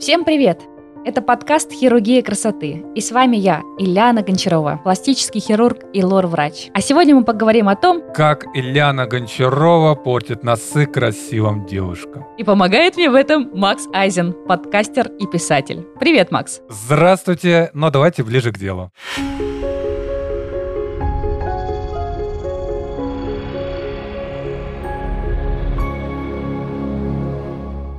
Всем привет! Это подкаст «Хирургия красоты». И с вами я, Ильяна Гончарова, пластический хирург и лор-врач. А сегодня мы поговорим о том, как Ильяна Гончарова портит носы красивым девушкам. И помогает мне в этом Макс Айзен, подкастер и писатель. Привет, Макс. Здравствуйте, но давайте ближе к делу.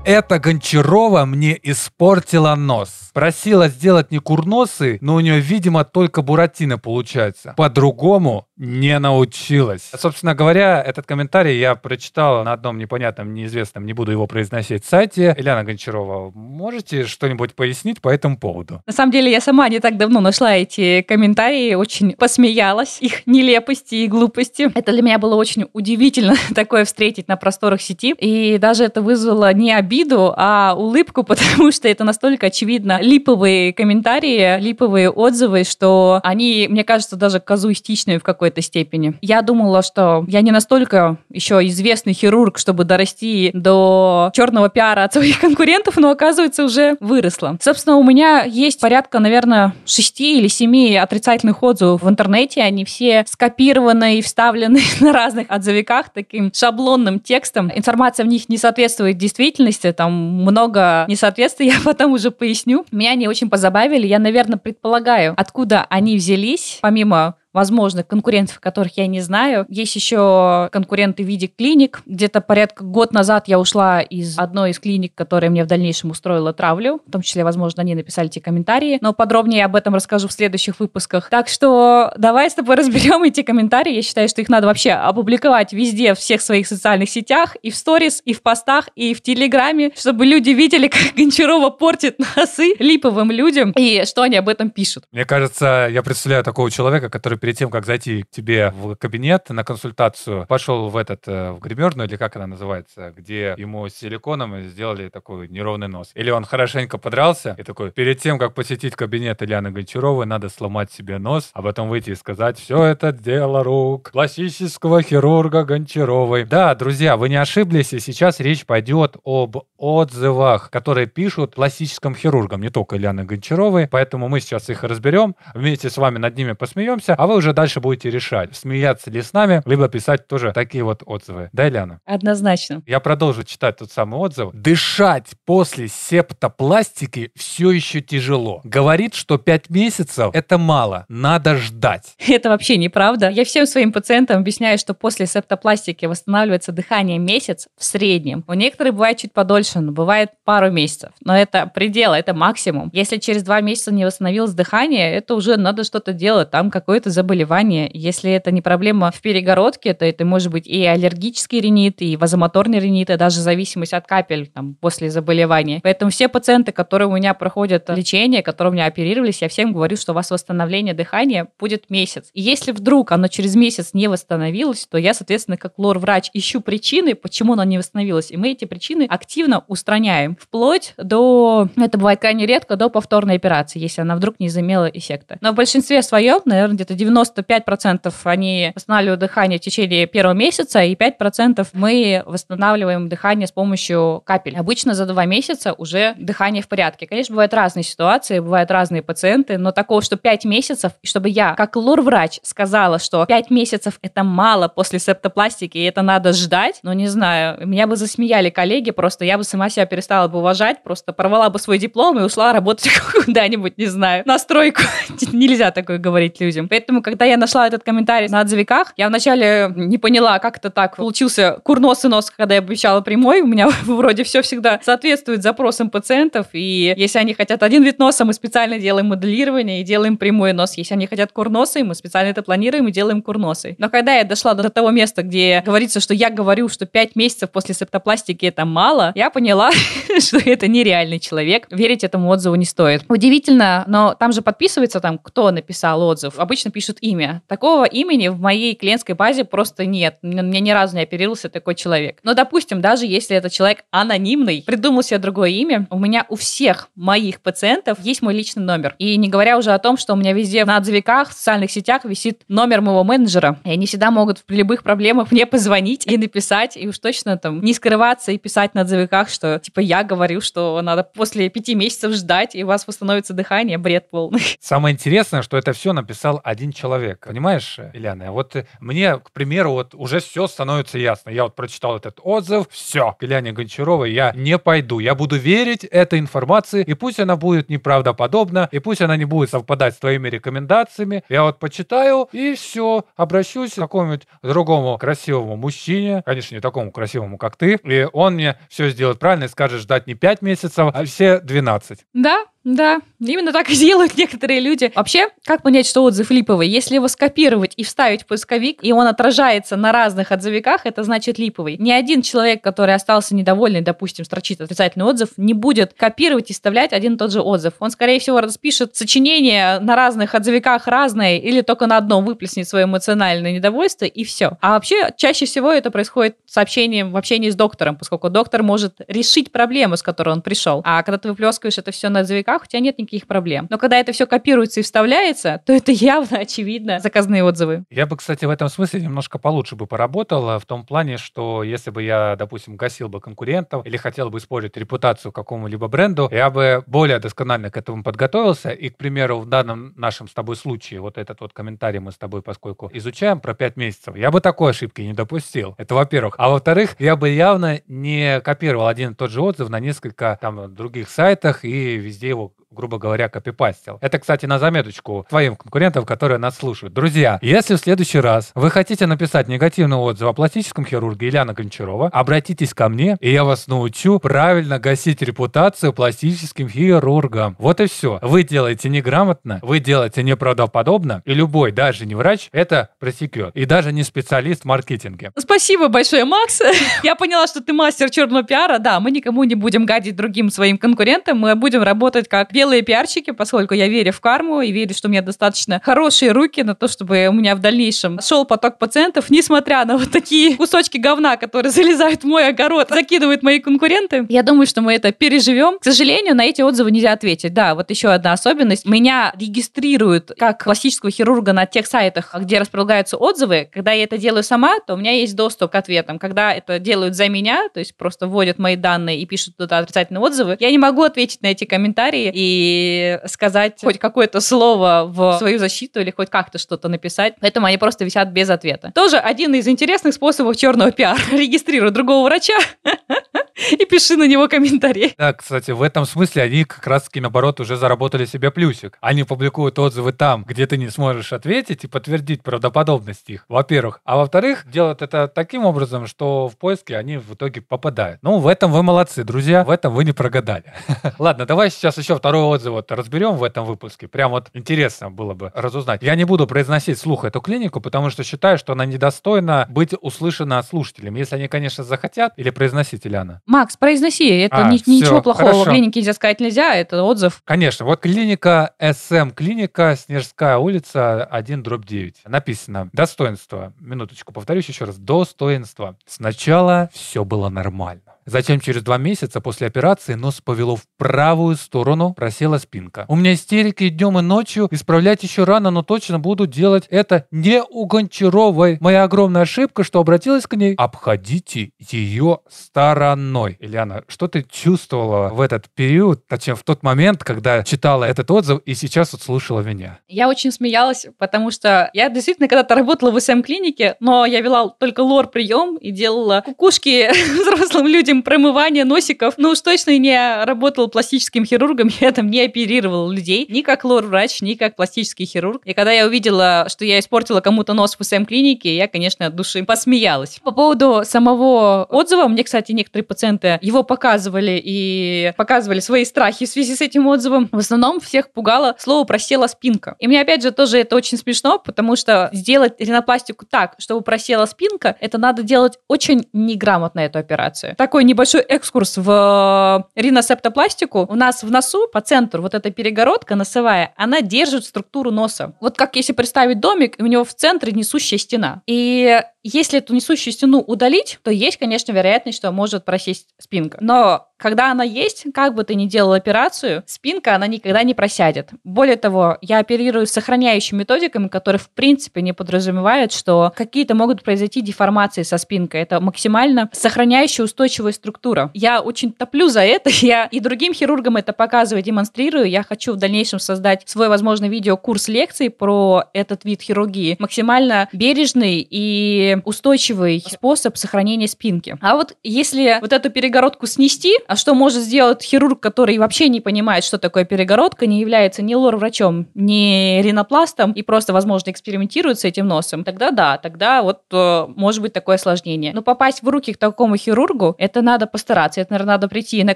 Эта Гончарова мне испортила нос. Просила сделать не курносы, но у нее, видимо, только буратино получается. По-другому не научилась. Собственно говоря, этот комментарий я прочитал на одном непонятном, неизвестном, не буду его произносить, сайте. Ильяна Гончарова, можете что-нибудь пояснить по этому поводу? На самом деле, я сама не так давно нашла эти комментарии, очень посмеялась их нелепости и глупости. Это для меня было очень удивительно такое встретить на просторах сети. И даже это вызвало не обиду, а улыбку, потому что это настолько очевидно липовые комментарии, липовые отзывы, что они, мне кажется, даже казуистичные в какой какой-то степени. Я думала, что я не настолько еще известный хирург, чтобы дорасти до черного пиара от своих конкурентов, но оказывается уже выросла. Собственно, у меня есть порядка, наверное, шести или семи отрицательных отзывов в интернете. Они все скопированы и вставлены на разных отзывиках таким шаблонным текстом. Информация в них не соответствует действительности, там много несоответствий, я потом уже поясню. Меня они очень позабавили. Я, наверное, предполагаю, откуда они взялись, помимо возможно, конкурентов, которых я не знаю. Есть еще конкуренты в виде клиник. Где-то порядка год назад я ушла из одной из клиник, которая мне в дальнейшем устроила травлю. В том числе, возможно, они написали эти комментарии. Но подробнее об этом расскажу в следующих выпусках. Так что давай с тобой разберем эти комментарии. Я считаю, что их надо вообще опубликовать везде, в всех своих социальных сетях, и в сторис, и в постах, и в Телеграме, чтобы люди видели, как Гончарова портит носы липовым людям, и что они об этом пишут. Мне кажется, я представляю такого человека, который перед тем, как зайти к тебе в кабинет на консультацию, пошел в этот, э, в гримерную, или как она называется, где ему с силиконом сделали такой неровный нос. Или он хорошенько подрался и такой, перед тем, как посетить кабинет Ильяны Гончаровой, надо сломать себе нос, а потом выйти и сказать, все это дело рук классического хирурга Гончаровой. Да, друзья, вы не ошиблись, и сейчас речь пойдет об отзывах, которые пишут классическим хирургам, не только Ильяны Гончаровой, поэтому мы сейчас их разберем, вместе с вами над ними посмеемся, а вы уже дальше будете решать, смеяться ли с нами, либо писать тоже такие вот отзывы. Да, Ляна? Однозначно. Я продолжу читать тот самый отзыв. Дышать после септопластики все еще тяжело. Говорит, что 5 месяцев это мало, надо ждать. Это вообще неправда. Я всем своим пациентам объясняю, что после септопластики восстанавливается дыхание месяц в среднем. У некоторых бывает чуть подольше, но бывает пару месяцев. Но это предел, это максимум. Если через два месяца не восстановилось дыхание, это уже надо что-то делать. Там какое-то заболевание. Если это не проблема в перегородке, то это может быть и аллергический ринит, и вазомоторный ринит, и даже зависимость от капель там, после заболевания. Поэтому все пациенты, которые у меня проходят лечение, которые у меня оперировались, я всем говорю, что у вас восстановление дыхания будет месяц. И если вдруг оно через месяц не восстановилось, то я, соответственно, как лор-врач ищу причины, почему оно не восстановилось. И мы эти причины активно устраняем. Вплоть до, это бывает крайне редко, до повторной операции, если она вдруг не замела эффекта. Но в большинстве своем, наверное, где-то 90 95% они восстанавливают дыхание в течение первого месяца, и 5% мы восстанавливаем дыхание с помощью капель. Обычно за два месяца уже дыхание в порядке. Конечно, бывают разные ситуации, бывают разные пациенты, но такого, что 5 месяцев, чтобы я, как лор-врач, сказала, что 5 месяцев это мало после септопластики, и это надо ждать, ну, не знаю, меня бы засмеяли коллеги, просто я бы сама себя перестала бы уважать, просто порвала бы свой диплом и ушла работать куда-нибудь, не знаю, на стройку. Нельзя такое говорить людям. Поэтому, когда когда я нашла этот комментарий на отзывиках, я вначале не поняла, как это так. Получился курносый нос, когда я обещала прямой. У меня вроде все всегда соответствует запросам пациентов. И если они хотят один вид носа, мы специально делаем моделирование и делаем прямой нос. Если они хотят курносый, мы специально это планируем и делаем курносый. Но когда я дошла до того места, где говорится, что я говорю, что 5 месяцев после септопластики это мало, я поняла, что это нереальный человек. Верить этому отзыву не стоит. Удивительно, но там же подписывается там, кто написал отзыв. Обычно пишут имя. Такого имени в моей клиентской базе просто нет. У меня ни разу не оперировался такой человек. Но, допустим, даже если этот человек анонимный, придумал себе другое имя, у меня у всех моих пациентов есть мой личный номер. И не говоря уже о том, что у меня везде на отзывиках, в социальных сетях висит номер моего менеджера. И они всегда могут при любых проблемах мне позвонить и написать, и уж точно там не скрываться и писать на отзывиках, что типа я говорю, что надо после пяти месяцев ждать, и у вас восстановится дыхание. Бред полный. Самое интересное, что это все написал один человек. Понимаешь, Ильяна? Вот мне, к примеру, вот уже все становится ясно. Я вот прочитал этот отзыв, все, к Ильяне Гончаровой я не пойду. Я буду верить этой информации, и пусть она будет неправдоподобна, и пусть она не будет совпадать с твоими рекомендациями. Я вот почитаю, и все, обращусь к какому-нибудь другому красивому мужчине, конечно, не такому красивому, как ты, и он мне все сделает правильно и скажет ждать не 5 месяцев, а все 12. Да, да, именно так и делают некоторые люди. Вообще, как понять, что отзыв липовый? Если его скопировать и вставить в поисковик, и он отражается на разных отзывиках, это значит липовый. Ни один человек, который остался недовольный, допустим, строчит отрицательный отзыв, не будет копировать и вставлять один и тот же отзыв. Он, скорее всего, распишет сочинение на разных отзывиках разное, или только на одном выплеснет свое эмоциональное недовольство, и все. А вообще, чаще всего это происходит сообщением в общении с доктором, поскольку доктор может решить проблему, с которой он пришел. А когда ты выплескиваешь это все на отзывиках, руках, у тебя нет никаких проблем. Но когда это все копируется и вставляется, то это явно, очевидно, заказные отзывы. Я бы, кстати, в этом смысле немножко получше бы поработал, в том плане, что если бы я, допустим, гасил бы конкурентов или хотел бы использовать репутацию какому-либо бренду, я бы более досконально к этому подготовился. И, к примеру, в данном нашем с тобой случае, вот этот вот комментарий мы с тобой, поскольку изучаем про 5 месяцев, я бы такой ошибки не допустил. Это во-первых. А во-вторых, я бы явно не копировал один и тот же отзыв на несколько там других сайтах и везде его or грубо говоря, копипастил. Это, кстати, на заметочку твоим конкурентам, которые нас слушают. Друзья, если в следующий раз вы хотите написать негативный отзыв о пластическом хирурге Ильяна Гончарова, обратитесь ко мне, и я вас научу правильно гасить репутацию пластическим хирургом. Вот и все. Вы делаете неграмотно, вы делаете неправдоподобно, и любой, даже не врач, это просекет. И даже не специалист в маркетинге. Спасибо большое, Макс. Я поняла, что ты мастер черного пиара. Да, мы никому не будем гадить другим своим конкурентам, мы будем работать как белые белые пиарщики, поскольку я верю в карму и верю, что у меня достаточно хорошие руки на то, чтобы у меня в дальнейшем шел поток пациентов, несмотря на вот такие кусочки говна, которые залезают в мой огород, закидывают мои конкуренты. Я думаю, что мы это переживем. К сожалению, на эти отзывы нельзя ответить. Да, вот еще одна особенность. Меня регистрируют как классического хирурга на тех сайтах, где располагаются отзывы. Когда я это делаю сама, то у меня есть доступ к ответам. Когда это делают за меня, то есть просто вводят мои данные и пишут туда отрицательные отзывы, я не могу ответить на эти комментарии. И и сказать хоть какое-то слово в свою защиту или хоть как-то что-то написать. Поэтому они просто висят без ответа. Тоже один из интересных способов черного пиара. Регистрируй другого врача и пиши на него комментарий. Да, кстати, в этом смысле они как раз-таки, наоборот, уже заработали себе плюсик. Они публикуют отзывы там, где ты не сможешь ответить и подтвердить правдоподобность их, во-первых. А во-вторых, делают это таким образом, что в поиске они в итоге попадают. Ну, в этом вы молодцы, друзья, в этом вы не прогадали. Ладно, давай сейчас еще второй отзыв вот разберем в этом выпуске. Прям вот интересно было бы разузнать. Я не буду произносить слух эту клинику, потому что считаю, что она недостойна быть услышана слушателям. Если они, конечно, захотят, или произносить, Ильяна. Макс, произноси. Это а, ни, все, ничего плохого хорошо. в клинике нельзя сказать нельзя, это отзыв. Конечно. Вот клиника СМ, клиника Снежская улица 1 дробь 9. Написано достоинство. Минуточку, повторюсь еще раз. Достоинство. Сначала все было нормально. Затем через два месяца после операции нос повело в правую сторону, просела спинка. У меня истерики днем и ночью, исправлять еще рано, но точно буду делать это не у Гончаровой. Моя огромная ошибка, что обратилась к ней. Обходите ее стороной. Ильяна, что ты чувствовала в этот период, точнее в тот момент, когда читала этот отзыв и сейчас вот слушала меня? Я очень смеялась, потому что я действительно когда-то работала в СМ-клинике, но я вела только лор-прием и делала кукушки взрослым людям этим промывание носиков. Ну уж точно не работал пластическим хирургом, я там не оперировал людей, ни как лор-врач, ни как пластический хирург. И когда я увидела, что я испортила кому-то нос в СМ-клинике, я, конечно, от души посмеялась. По поводу самого отзыва, мне, кстати, некоторые пациенты его показывали и показывали свои страхи в связи с этим отзывом. В основном всех пугало слово «просела спинка». И мне, опять же, тоже это очень смешно, потому что сделать ринопластику так, чтобы просела спинка, это надо делать очень неграмотно эту операцию. Такой небольшой экскурс в э, риносептопластику. У нас в носу по центру вот эта перегородка носовая, она держит структуру носа. Вот как если представить домик, у него в центре несущая стена. И если эту несущую стену удалить, то есть, конечно, вероятность, что может просесть спинка. Но когда она есть, как бы ты ни делал операцию, спинка, она никогда не просядет. Более того, я оперирую сохраняющими методиками, которые, в принципе, не подразумевают, что какие-то могут произойти деформации со спинкой. Это максимально сохраняющая устойчивая структура. Я очень топлю за это. Я и другим хирургам это показываю, демонстрирую. Я хочу в дальнейшем создать свой, возможно, видеокурс лекций про этот вид хирургии. Максимально бережный и устойчивый способ сохранения спинки. А вот если вот эту перегородку снести, а что может сделать хирург, который вообще не понимает, что такое перегородка, не является ни лор-врачом, ни ринопластом и просто, возможно, экспериментирует с этим носом, тогда да, тогда вот э, может быть такое осложнение. Но попасть в руки к такому хирургу, это надо постараться. Это, наверное, надо прийти на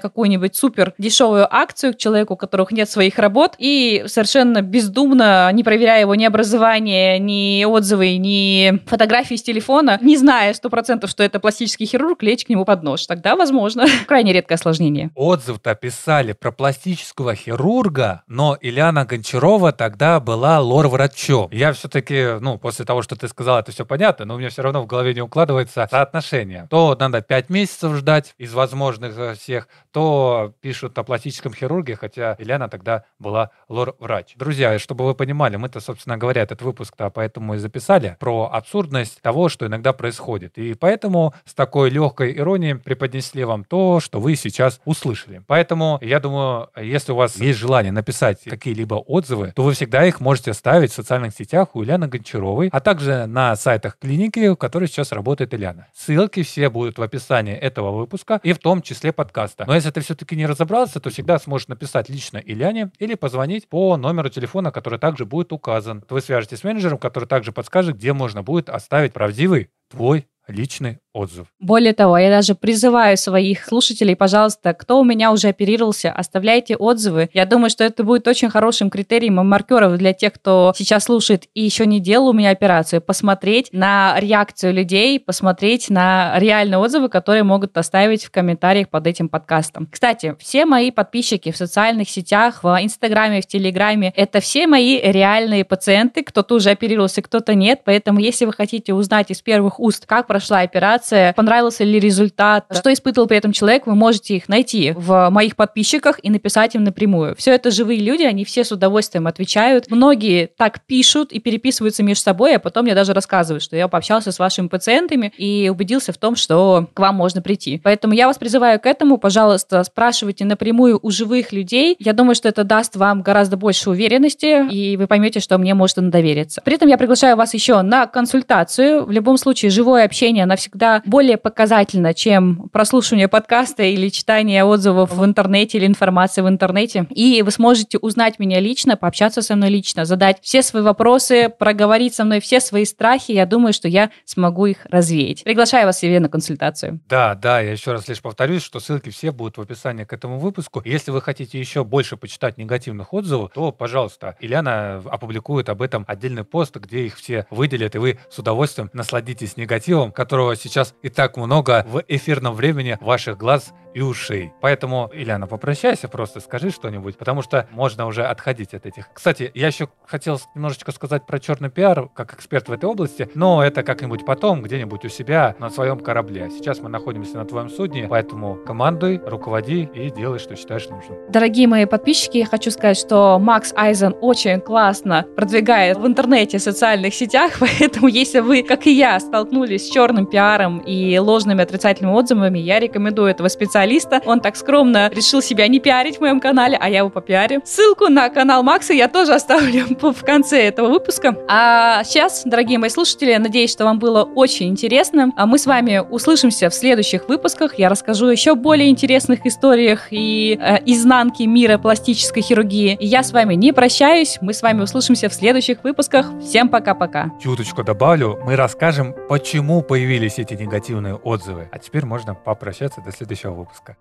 какую-нибудь супер дешевую акцию к человеку, у которых нет своих работ, и совершенно бездумно, не проверяя его ни образование, ни отзывы, ни фотографии с телефона, не зная сто процентов, что это пластический хирург, лечь к нему под нож. Тогда, возможно, крайне редкое осложнение. Отзыв-то писали про пластического хирурга, но Ильяна Гончарова тогда была лор-врачом. Я все-таки, ну, после того, что ты сказал, это все понятно, но у меня все равно в голове не укладывается соотношение. То надо 5 месяцев ждать из возможных э, всех, то пишут о пластическом хирурге, хотя Ильяна тогда была лор-врач. Друзья, чтобы вы понимали, мы-то, собственно говоря, этот выпуск-то поэтому и записали про абсурдность того, что иногда происходит. И поэтому с такой легкой иронией преподнесли вам то, что вы сейчас услышали. Поэтому я думаю, если у вас есть желание написать какие-либо отзывы, то вы всегда их можете оставить в социальных сетях у Ильяны Гончаровой, а также на сайтах клиники, в которой сейчас работает Ильяна. Ссылки все будут в описании этого выпуска и в том числе подкаста. Но если ты все-таки не разобрался, то всегда сможешь написать лично Ильяне или позвонить по номеру телефона, который также будет указан. Вы свяжетесь с менеджером, который также подскажет, где можно будет оставить правдивый твой личный отзыв. Более того, я даже призываю своих слушателей, пожалуйста, кто у меня уже оперировался, оставляйте отзывы. Я думаю, что это будет очень хорошим критерием и маркером для тех, кто сейчас слушает и еще не делал у меня операцию, посмотреть на реакцию людей, посмотреть на реальные отзывы, которые могут оставить в комментариях под этим подкастом. Кстати, все мои подписчики в социальных сетях, в Инстаграме, в Телеграме, это все мои реальные пациенты, кто-то уже оперировался, кто-то нет, поэтому если вы хотите узнать из первых уст, как прошла операция, понравился ли результат, что испытывал при этом человек, вы можете их найти в моих подписчиках и написать им напрямую. Все это живые люди, они все с удовольствием отвечают. Многие так пишут и переписываются между собой, а потом я даже рассказываю, что я пообщался с вашими пациентами и убедился в том, что к вам можно прийти. Поэтому я вас призываю к этому. Пожалуйста, спрашивайте напрямую у живых людей. Я думаю, что это даст вам гораздо больше уверенности, и вы поймете, что мне можно довериться. При этом я приглашаю вас еще на консультацию. В любом случае, живое общение, она всегда более показательна, чем прослушивание подкаста или читание отзывов в интернете или информации в интернете. И вы сможете узнать меня лично, пообщаться со мной лично, задать все свои вопросы, проговорить со мной все свои страхи. Я думаю, что я смогу их развеять. Приглашаю вас, себе на консультацию. Да, да, я еще раз лишь повторюсь, что ссылки все будут в описании к этому выпуску. Если вы хотите еще больше почитать негативных отзывов, то, пожалуйста, Ильяна опубликует об этом отдельный пост, где их все выделят, и вы с удовольствием насладитесь негативом, которого сейчас и так много в эфирном времени ваших глаз и ушей. Поэтому, Ильяна, попрощайся просто, скажи что-нибудь, потому что можно уже отходить от этих. Кстати, я еще хотел немножечко сказать про черный пиар, как эксперт в этой области, но это как-нибудь потом, где-нибудь у себя на своем корабле. Сейчас мы находимся на твоем судне, поэтому командуй, руководи и делай, что считаешь нужным. Дорогие мои подписчики, я хочу сказать, что Макс Айзен очень классно продвигает в интернете, в социальных сетях, поэтому если вы, как и я, столкнулись с черным пиаром и ложными отрицательными отзывами, я рекомендую этого специалиста специалиста. Он так скромно решил себя не пиарить в моем канале, а я его попиарю. Ссылку на канал Макса я тоже оставлю в конце этого выпуска. А сейчас, дорогие мои слушатели, надеюсь, что вам было очень интересно. А мы с вами услышимся в следующих выпусках. Я расскажу еще более интересных историях и э, изнанки мира пластической хирургии. И я с вами не прощаюсь. Мы с вами услышимся в следующих выпусках. Всем пока-пока. Чуточку добавлю. Мы расскажем, почему появились эти негативные отзывы. А теперь можно попрощаться до следующего выпуска выпуска.